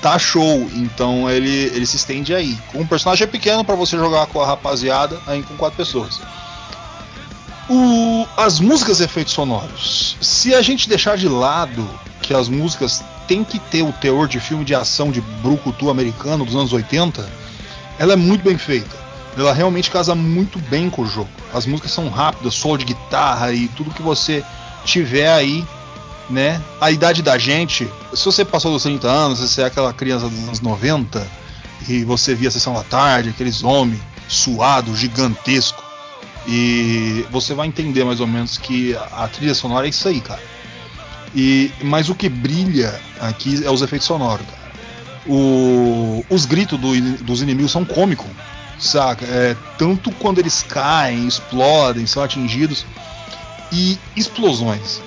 tá show, então ele, ele se estende aí. Um personagem é pequeno para você jogar com a rapaziada aí com quatro pessoas. O, as músicas e efeitos sonoros. Se a gente deixar de lado que as músicas têm que ter o teor de filme de ação de brucutu americano dos anos 80, ela é muito bem feita. Ela realmente casa muito bem com o jogo. As músicas são rápidas, solo de guitarra e tudo que você tiver aí, né? A idade da gente, se você passou dos 30 anos, se você é aquela criança dos anos 90 e você via a sessão da tarde, aqueles homens suados, gigantesco, e você vai entender mais ou menos que a trilha sonora é isso aí, cara. E, mas o que brilha aqui é os efeitos sonoros, cara. O, os gritos do, dos inimigos são cômicos, saca? É, tanto quando eles caem, explodem, são atingidos. E explosões.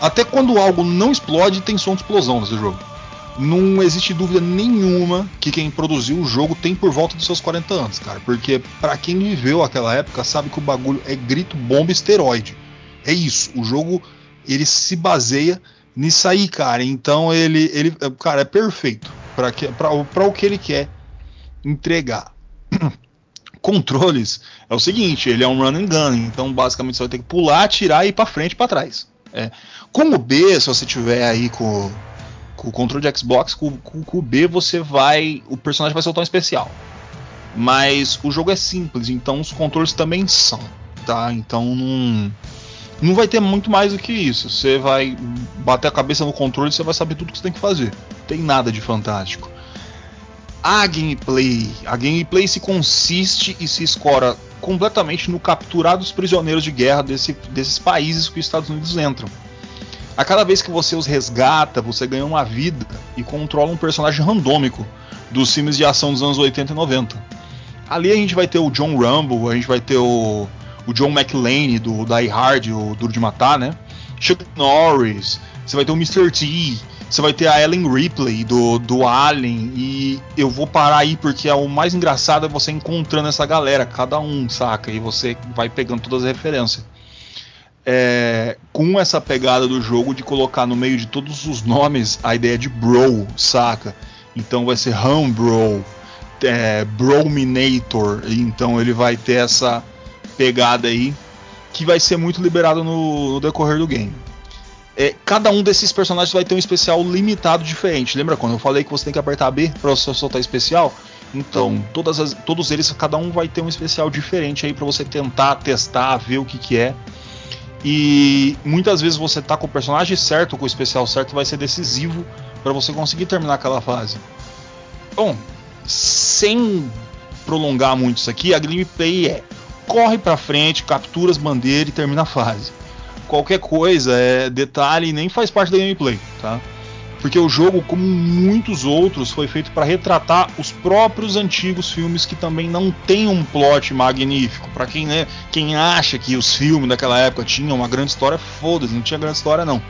Até quando algo não explode, tem som de explosão nesse jogo. Não existe dúvida nenhuma que quem produziu o jogo tem por volta dos seus 40 anos, cara. Porque para quem viveu aquela época sabe que o bagulho é grito, bomba, esteroide. É isso. O jogo ele se baseia nisso aí, cara. Então ele, ele cara, é perfeito para o que ele quer entregar. Controles é o seguinte, ele é um run and gun, então basicamente você vai ter que pular, atirar e ir para frente para trás. É. Com o B, se você tiver aí com, com o controle de Xbox, com, com, com o B você vai, o personagem vai soltar um especial. Mas o jogo é simples, então os controles também são, tá? Então não não vai ter muito mais do que isso. Você vai bater a cabeça no controle e você vai saber tudo que você tem que fazer. Não tem nada de fantástico. A gameplay, a gameplay se consiste e se escora completamente no capturar dos prisioneiros de guerra desse, desses países que os Estados Unidos entram. A cada vez que você os resgata, você ganha uma vida e controla um personagem randômico dos filmes de ação dos anos 80 e 90. Ali a gente vai ter o John Rumble, a gente vai ter o o John McClane do Die Hard, o Duro de Matar, né? Chuck Norris, você vai ter o Mr. T, você vai ter a Ellen Ripley do, do Alien, e eu vou parar aí porque é o mais engraçado é você encontrando essa galera, cada um, saca? E você vai pegando todas as referências. É, com essa pegada do jogo de colocar no meio de todos os nomes a ideia de bro, saca? Então vai ser Humbro, é, Brominator, então ele vai ter essa pegada aí que vai ser muito liberado no, no decorrer do game. É, cada um desses personagens vai ter um especial limitado diferente. Lembra quando eu falei que você tem que apertar B para você soltar especial? Então, as, todos eles, cada um vai ter um especial diferente aí para você tentar testar, ver o que, que é. E muitas vezes você tá com o personagem certo, com o especial certo, vai ser decisivo para você conseguir terminar aquela fase. Bom, sem prolongar muito isso aqui, a gameplay é corre para frente, captura as bandeiras e termina a fase. Qualquer coisa, é detalhe, nem faz parte da gameplay, tá? Porque o jogo, como muitos outros, foi feito para retratar os próprios antigos filmes que também não tem um plot magnífico. Para quem, né, quem acha que os filmes daquela época tinham uma grande história, foda-se, não tinha grande história não.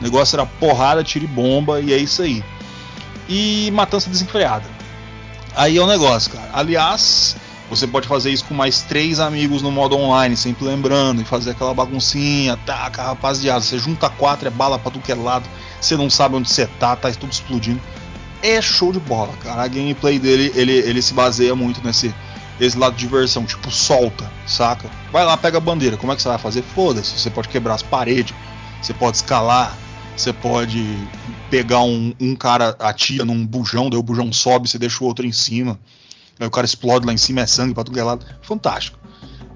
O negócio era porrada, tiro e bomba e é isso aí. E matança desenfreada. Aí é o negócio, cara. Aliás, você pode fazer isso com mais três amigos no modo online, sempre lembrando, e fazer aquela baguncinha, taca, rapaziada. Você junta quatro, é bala pra tudo que é lado você não sabe onde você tá, tá tudo explodindo. É show de bola, cara. A gameplay dele, ele, ele se baseia muito nesse esse lado de diversão, tipo, solta, saca? Vai lá, pega a bandeira. Como é que você vai fazer? Foda-se. Você pode quebrar as paredes, você pode escalar, você pode pegar um, um cara, atira num bujão, daí o bujão sobe, você deixa o outro em cima. Aí o cara explode lá em cima, é sangue pra tudo é lado. Fantástico.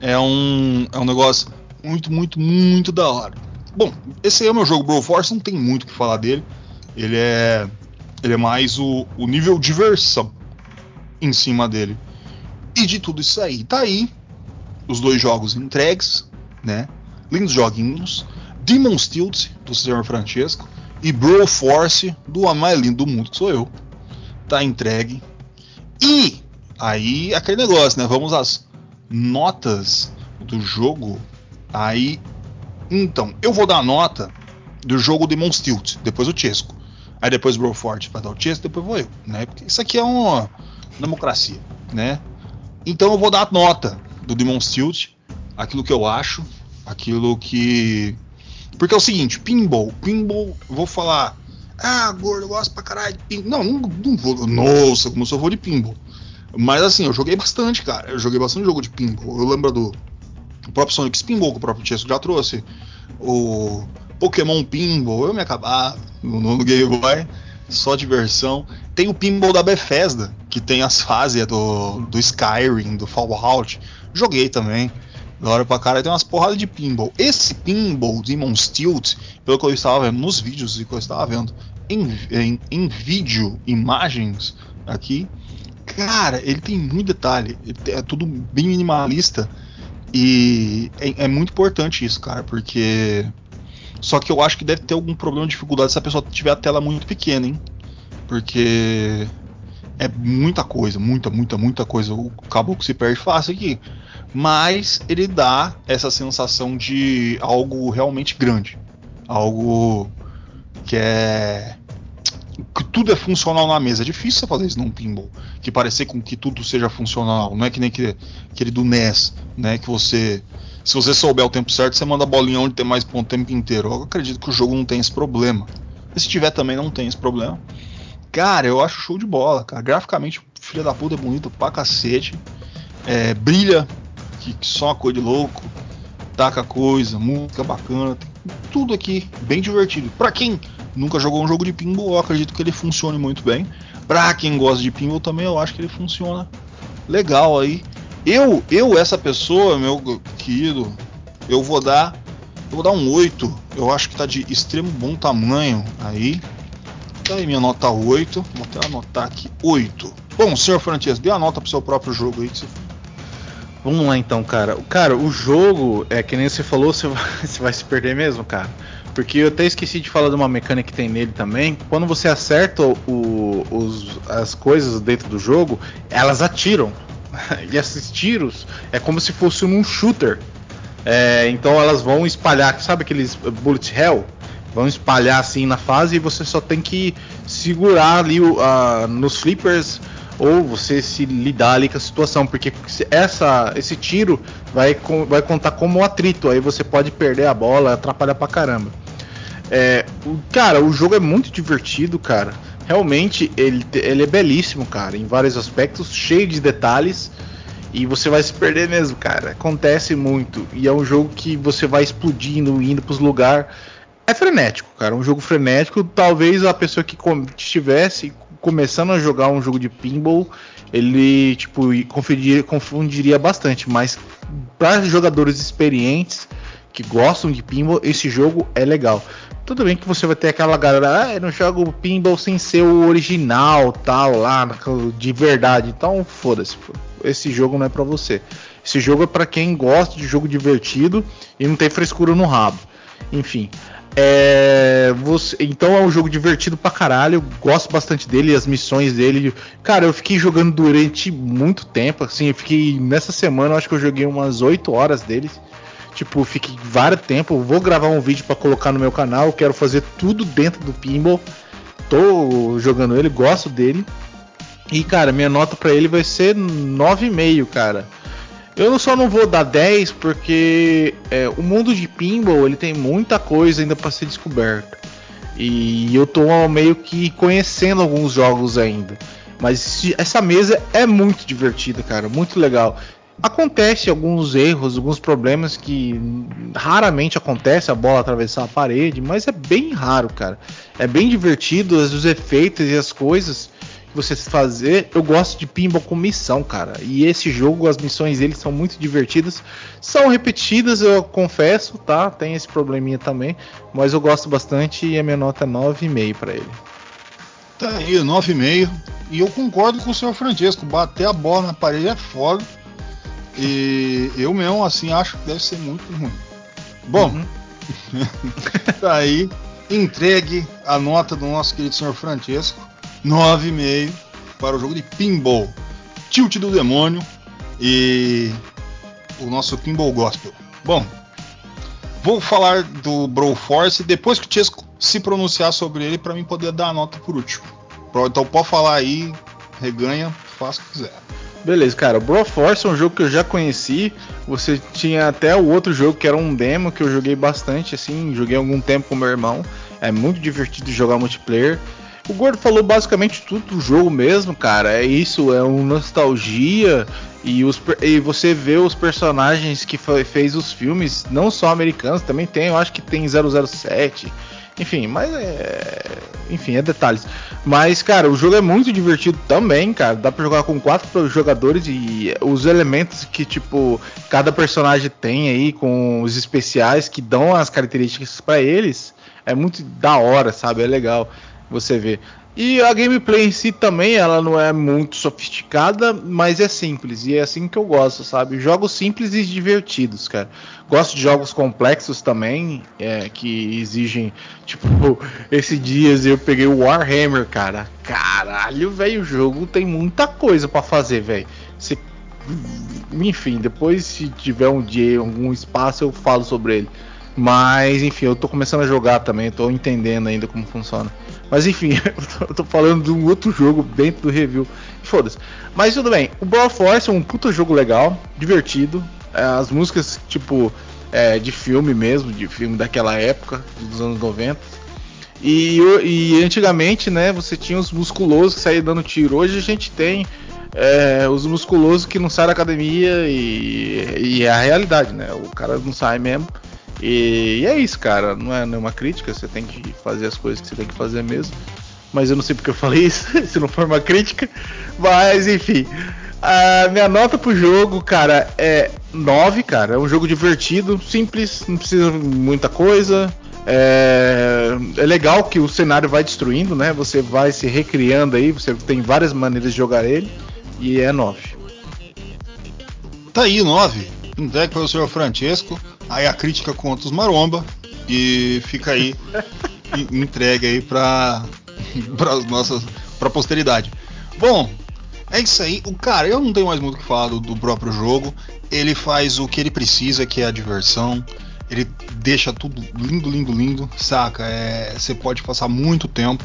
É um, é um negócio muito, muito, muito da hora. Bom, esse aí é o meu jogo Broforce, não tem muito o que falar dele. Ele é ele é mais o, o nível diversão em cima dele. E de tudo isso aí, tá aí os dois jogos entregues, né? Lindos joguinhos. Demon's Tilt, do Sr. Francesco, e Broforce, do mais lindo do mundo, que sou eu. Tá entregue. E aí, aquele negócio, né? Vamos às notas do jogo. Aí então, eu vou dar a nota do jogo Demon Tilt, depois o Chesco. Aí depois o Broforte vai dar o Chesco, depois vou eu, né? Porque isso aqui é uma democracia, né? Então eu vou dar a nota do Demon Tilt, aquilo que eu acho, aquilo que porque é o seguinte, pinball, pinball, vou falar, ah, gordo, eu gosto pra caralho de pinball. Não, não, não vou, nossa, como se eu for de pinball. Mas assim, eu joguei bastante, cara. Eu joguei bastante jogo de pinball. Eu lembro do próprio Sonic Pinball, que o próprio Chesco já trouxe. O Pokémon Pinball, eu me acabava no, no Game Boy, só diversão. Tem o Pinball da Bethesda, que tem as fases do, do Skyrim, do Fallout. Joguei também. Da hora pra cara, tem umas porradas de pinball. Esse pinball Demon's Tilt, pelo que eu estava vendo nos vídeos e que eu estava vendo em, em, em vídeo, imagens aqui, cara, ele tem muito detalhe. É tudo bem minimalista. E é, é, muito importante isso, cara, porque. Só que eu acho que deve ter algum problema de dificuldade se a pessoa tiver a tela muito pequena, hein? Porque é muita coisa, muita, muita, muita coisa. O caboclo se perde fácil aqui. Mas ele dá essa sensação de algo realmente grande. Algo que é que tudo é funcional na mesa. É difícil você fazer isso num pinball. Que parecer com que tudo seja funcional. Não é que nem aquele, aquele do NES, né? Que você. Se você souber o tempo certo, você manda a bolinha onde tem mais ponto o tempo inteiro. Eu acredito que o jogo não tem esse problema. E se tiver também, não tem esse problema. Cara, eu acho show de bola, cara. Graficamente, filha da puta é bonito pra cacete. É, brilha, que, que só uma coisa de louco. Taca coisa, música bacana. tudo aqui bem divertido. Pra quem nunca jogou um jogo de pinball, eu acredito que ele funcione muito bem. Pra quem gosta de pinball também, eu acho que ele funciona legal aí. Eu, eu essa pessoa, meu querido, eu vou dar, eu vou dar um 8. Eu acho que tá de extremo bom tamanho aí. Tá aí minha nota 8. Vou até anotar aqui 8. Bom, senhor Francesco, dê a nota pro seu próprio jogo aí que você Vamos lá então, cara. Cara, o jogo, é que nem você falou, você vai, você vai se perder mesmo, cara. Porque eu até esqueci de falar de uma mecânica que tem nele também. Quando você acerta o, os, as coisas dentro do jogo, elas atiram. e esses tiros é como se fosse um shooter. É, então elas vão espalhar, sabe aqueles bullet hell? Vão espalhar assim na fase e você só tem que segurar ali uh, nos flippers ou você se lidar ali com a situação, porque essa, esse tiro vai, vai contar como atrito, aí você pode perder a bola, atrapalhar pra caramba. É, o, cara, o jogo é muito divertido, cara. Realmente ele, ele é belíssimo, cara, em vários aspectos, cheio de detalhes. E você vai se perder mesmo, cara. Acontece muito. E é um jogo que você vai explodindo, indo pros lugares. É frenético, cara. Um jogo frenético. Talvez a pessoa que estivesse começando a jogar um jogo de pinball, ele tipo confundiria, confundiria bastante, mas para jogadores experientes que gostam de pinball, esse jogo é legal. Tudo bem que você vai ter aquela galera, ah, eu não jogo pinball sem ser o original, tal, lá, de verdade. Então, foda-se. Esse jogo não é para você. Esse jogo é para quem gosta de jogo divertido e não tem frescura no rabo. Enfim, É, você, então é um jogo divertido pra caralho. Gosto bastante dele, as missões dele. Cara, eu fiquei jogando durante muito tempo. Assim, eu fiquei. Nessa semana, acho que eu joguei umas 8 horas dele. Tipo, fiquei vários tempo. Vou gravar um vídeo para colocar no meu canal. Quero fazer tudo dentro do pinball. Tô jogando ele, gosto dele. E, cara, minha nota para ele vai ser 9,5, cara. Eu só não vou dar 10 porque é, o mundo de pinball ele tem muita coisa ainda para ser descoberto. E eu tô meio que conhecendo alguns jogos ainda. Mas essa mesa é muito divertida, cara, muito legal. Acontece alguns erros, alguns problemas que raramente acontece a bola atravessar a parede, mas é bem raro, cara. É bem divertido, os efeitos e as coisas você fazer. Eu gosto de pinball com missão, cara. E esse jogo, as missões dele são muito divertidas. São repetidas, eu confesso, tá? Tem esse probleminha também, mas eu gosto bastante e a minha nota é 9,5 para ele. Tá aí, 9,5. E eu concordo com o senhor Francesco, bater a bola na parede é foda. E eu mesmo, assim, acho que deve ser muito ruim. Bom, uhum. tá aí. Entregue a nota do nosso querido senhor Francesco. 9,5 para o jogo de pinball. Tilt do demônio e o nosso pinball gospel. Bom, vou falar do Brawl Force depois que o Chesco se pronunciar sobre ele para mim poder dar a nota por último. Então pode falar aí, reganha, faça o que quiser. Beleza, cara. O Brawl Force é um jogo que eu já conheci. Você tinha até o outro jogo que era um demo que eu joguei bastante, assim, joguei algum tempo com meu irmão. É muito divertido jogar multiplayer. O Gordo falou basicamente tudo do jogo mesmo, cara. É isso, é uma nostalgia. E, os, e você vê os personagens que foi, fez os filmes, não só americanos, também tem, eu acho que tem 007. Enfim, mas é. Enfim, é detalhes. Mas, cara, o jogo é muito divertido também, cara. Dá pra jogar com quatro jogadores e os elementos que, tipo, cada personagem tem aí, com os especiais que dão as características para eles, é muito da hora, sabe? É legal você ver. E a gameplay em si também, ela não é muito sofisticada, mas é simples. E é assim que eu gosto, sabe? Jogos simples e divertidos, cara. Gosto de jogos complexos também, é, que exigem. Tipo, esses dias eu peguei o Warhammer, cara. Caralho, velho, o jogo tem muita coisa para fazer, velho. Enfim, depois se tiver um dia, algum espaço, eu falo sobre ele. Mas, enfim, eu tô começando a jogar também, tô entendendo ainda como funciona. Mas enfim, eu tô falando de um outro jogo dentro do review. Foda-se. Mas tudo bem, o Brawl Force é um puta jogo legal, divertido. É, as músicas, tipo, é, de filme mesmo, de filme daquela época, dos anos 90. E, e antigamente, né, você tinha os musculosos que saíam dando tiro. Hoje a gente tem é, os musculosos que não saem da academia e, e é a realidade, né? O cara não sai mesmo. E, e, é isso, cara. Não é nenhuma crítica, você tem que fazer as coisas que você tem que fazer mesmo. Mas eu não sei porque eu falei isso, se não for uma crítica. Mas enfim. A minha nota pro jogo, cara, é 9, cara. É um jogo divertido, simples, não precisa muita coisa. É, é legal que o cenário vai destruindo, né? Você vai se recriando aí, você tem várias maneiras de jogar ele. E é 9. Tá aí, 9. Entregue para o senhor Francesco. Aí a crítica contra os maromba e fica aí entregue aí para para nossas para posteridade. Bom, é isso aí. O cara, eu não tenho mais muito o que falar do, do, próprio jogo. Ele faz o que ele precisa, que é a diversão. Ele deixa tudo lindo, lindo, lindo, saca? É, você pode passar muito tempo.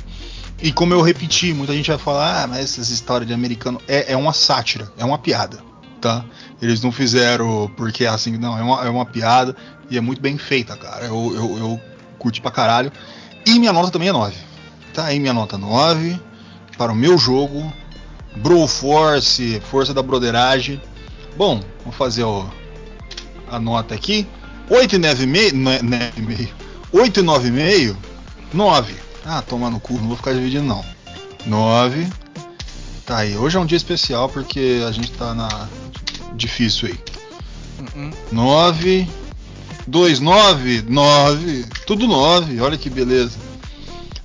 E como eu repeti, muita gente vai falar, ah, mas essa história de americano é, é uma sátira, é uma piada tá? Eles não fizeram porque assim, não, é uma, é uma piada e é muito bem feita, cara. Eu, eu, eu curti pra caralho. E minha nota também é 9. Tá aí minha nota 9 para o meu jogo. Bro Force, Força da Broderagem. Bom, vou fazer ó, a nota aqui. 8 e 9,5. 8 e 9,5. 9. Ah, toma no cu, não vou ficar dividindo não. 9. Tá aí. Hoje é um dia especial porque a gente tá na difícil aí. Uhum. 9, 2, 9, 9, tudo 9, olha que beleza.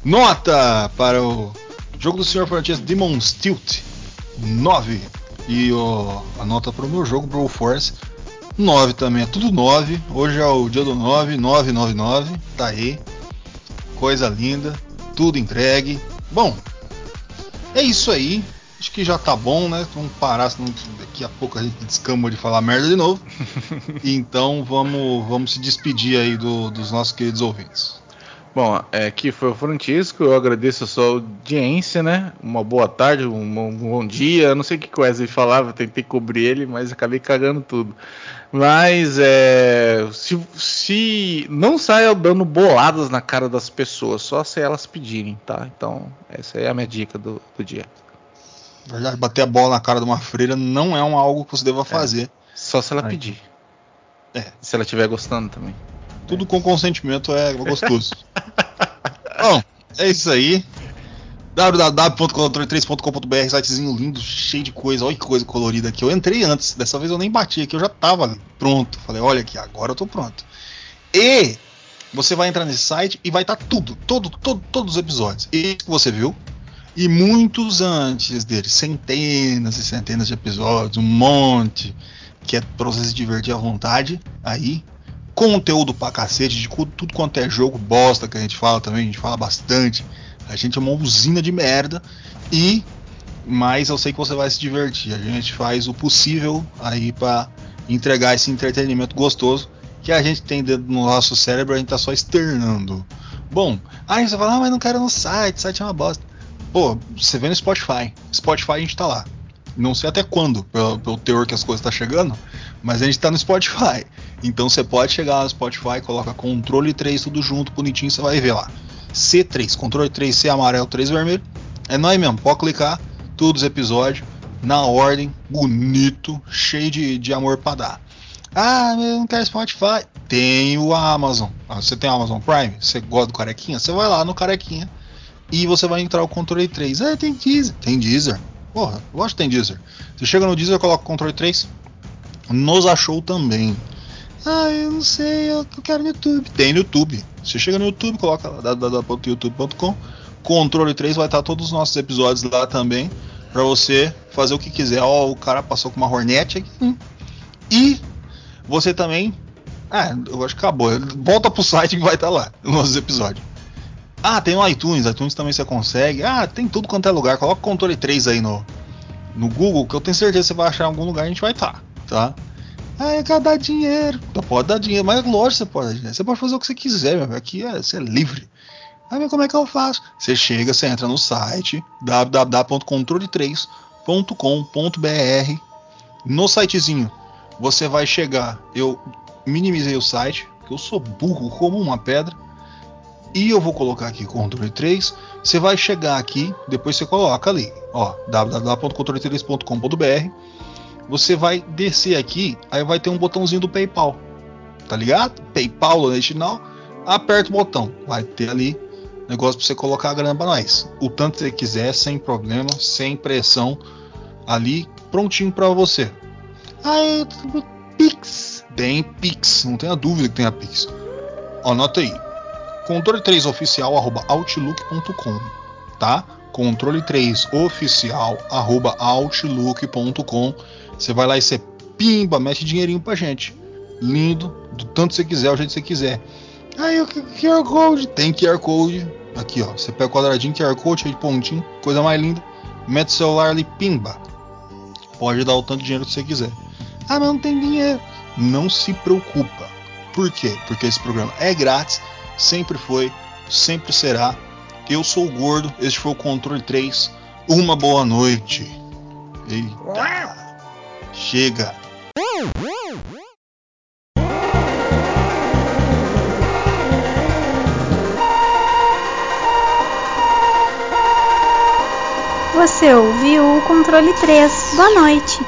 Nota para o jogo do Sr. Francisco Demon's Tilt, 9. E o, a nota para o meu jogo, Brawl Force, 9 também, é tudo 9. Hoje é o dia do 9, 999, tá aí. Coisa linda, tudo entregue. Bom, é isso aí. Acho que já tá bom, né? Vamos parar, senão daqui a pouco a gente descamba de falar merda de novo. então vamos, vamos se despedir aí do, dos nossos queridos ouvintes. Bom, é, aqui foi o Francisco, eu agradeço a sua audiência, né? Uma boa tarde, um, um bom dia. Eu não sei o que o Wesley falava, tentei cobrir ele, mas acabei cagando tudo. Mas é, se, se não saia dando boladas na cara das pessoas, só se elas pedirem, tá? Então, essa é a minha dica do, do dia. Verdade, bater a bola na cara de uma freira não é um algo que você deva fazer. É, só se ela Ai. pedir. É. Se ela estiver gostando também. Tudo com consentimento é gostoso. Bom, é isso aí www.controle3.com.br, sitezinho lindo, cheio de coisa, olha que coisa colorida aqui. Eu entrei antes, dessa vez eu nem bati aqui, eu já tava pronto. Falei, olha aqui, agora eu tô pronto. E você vai entrar nesse site e vai estar tá tudo, todo, todo, todos os episódios. E que você viu, e muitos antes dele, centenas e centenas de episódios, um monte, que é pra você se divertir à vontade. Aí, conteúdo pra cacete, de tudo quanto é jogo bosta que a gente fala também, a gente fala bastante a gente é uma usina de merda e mas eu sei que você vai se divertir. A gente faz o possível aí para entregar esse entretenimento gostoso que a gente tem dentro do nosso cérebro, a gente tá só externando. Bom, aí você fala, ah, mas não quero no site, site é uma bosta. Pô, você vê no Spotify. Spotify a gente tá lá. Não sei até quando, pelo, pelo teor que as coisas tá chegando, mas a gente tá no Spotify. Então você pode chegar no Spotify, coloca controle 3 tudo junto, bonitinho, você vai ver lá. C3, controle 3, C amarelo, 3 vermelho. É nóis mesmo, pode clicar, todos os episódios, na ordem, bonito, cheio de, de amor para dar. Ah, eu não quero Spotify. Tem o Amazon. Ah, você tem Amazon Prime? Você gosta do Carequinha? Você vai lá no Carequinha e você vai entrar o controle 3. Ah, tem Deezer. Tem Deezer. Porra, acho que tem Deezer. Você chega no Deezer, coloca o controle 3. Nos achou também. Ah, eu não sei, eu quero no YouTube. Tem no YouTube. Você chega no YouTube, coloca www.youtube.com. Controle 3 vai estar todos os nossos episódios lá também. Pra você fazer o que quiser. Ó, o cara passou com uma Hornet aqui. E você também. Ah, eu acho que acabou. Volta pro site que vai estar lá, os nossos episódios. Ah, tem o iTunes, iTunes também você consegue. Ah, tem tudo quanto é lugar. Coloca o controle 3 aí no, no Google, que eu tenho certeza que você vai achar em algum lugar e a gente vai estar, tá? Ah, eu quero dar dinheiro. Então pode dar dinheiro, mas lógico você pode dar dinheiro. Você pode fazer o que você quiser, meu. Aqui é, você é livre. Ah, como é que eu faço? Você chega, você entra no site www.controle3.com.br. No sitezinho, você vai chegar. Eu minimizei o site, que eu sou burro como uma pedra. E eu vou colocar aqui controle 3. Você vai chegar aqui, depois você coloca ali, ó, www.controle3.com.br você vai descer aqui, aí vai ter um botãozinho do PayPal, tá ligado? PayPal original, aperta o botão, vai ter ali negócio para você colocar a grana para nós. O tanto que você quiser, sem problema, sem pressão, ali prontinho para você. Aí, Pix, tem Pix, não tenha dúvida que tenha Pix. Anota aí. Controle 3 oficial outlook.com, tá? Controle 3 oficial outlook.com você vai lá e você pimba, mete dinheirinho pra gente. Lindo, do tanto você quiser, o jeito que você quiser. Aí o QR Code, tem QR Code. Aqui ó, você pega o quadradinho, QR Code, cheio de pontinho, coisa mais linda. Mete o celular ali, pimba. Pode dar o tanto de dinheiro que você quiser. Ah, mas não tem dinheiro. Não se preocupa. Por quê? Porque esse programa é grátis, sempre foi, sempre será. Eu sou o Gordo, este foi o Controle 3. Uma boa noite. Eita. Chega! Você ouviu o controle 3. Boa noite.